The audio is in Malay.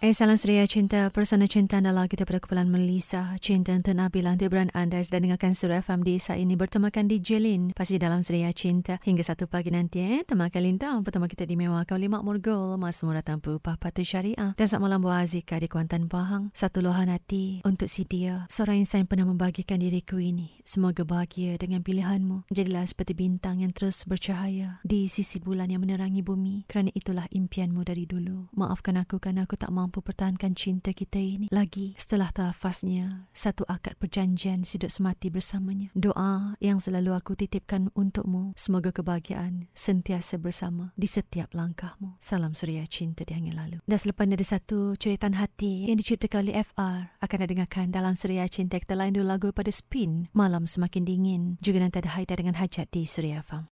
Eh, salam seria cinta. Persana cinta adalah kita pada kumpulan Melissa. Cinta Nabila. Untuk beran anda sedang dengarkan Surah FM di saat ini. Bertemakan di Jelin. Pasti dalam seria cinta. Hingga satu pagi nanti. Eh. Temakan lintang. Pertama kita dimewahkan oleh Makmur Gol. Mas murah tanpa upah patuh syariah. Dan saat malam buah Azika di Kuantan Pahang. Satu luahan hati untuk si dia. Seorang insan pernah membagikan diriku ini. Semoga bahagia dengan pilihanmu. Jadilah seperti bintang yang terus bercahaya. Di sisi bulan yang menerangi bumi. Kerana itulah impianmu dari dulu. Maafkan aku kerana aku tak mampu mampu pertahankan cinta kita ini lagi setelah talafaznya satu akad perjanjian hidup semati bersamanya. Doa yang selalu aku titipkan untukmu, semoga kebahagiaan sentiasa bersama di setiap langkahmu. Salam suria cinta di angin lalu. Dan selepas ada satu ceritaan hati yang diciptakan oleh FR akan ada dengarkan dalam suria cinta kita lain dulu lagu pada Spin Malam Semakin Dingin. Juga nanti ada Haida dengan Hajat di Suria Farm.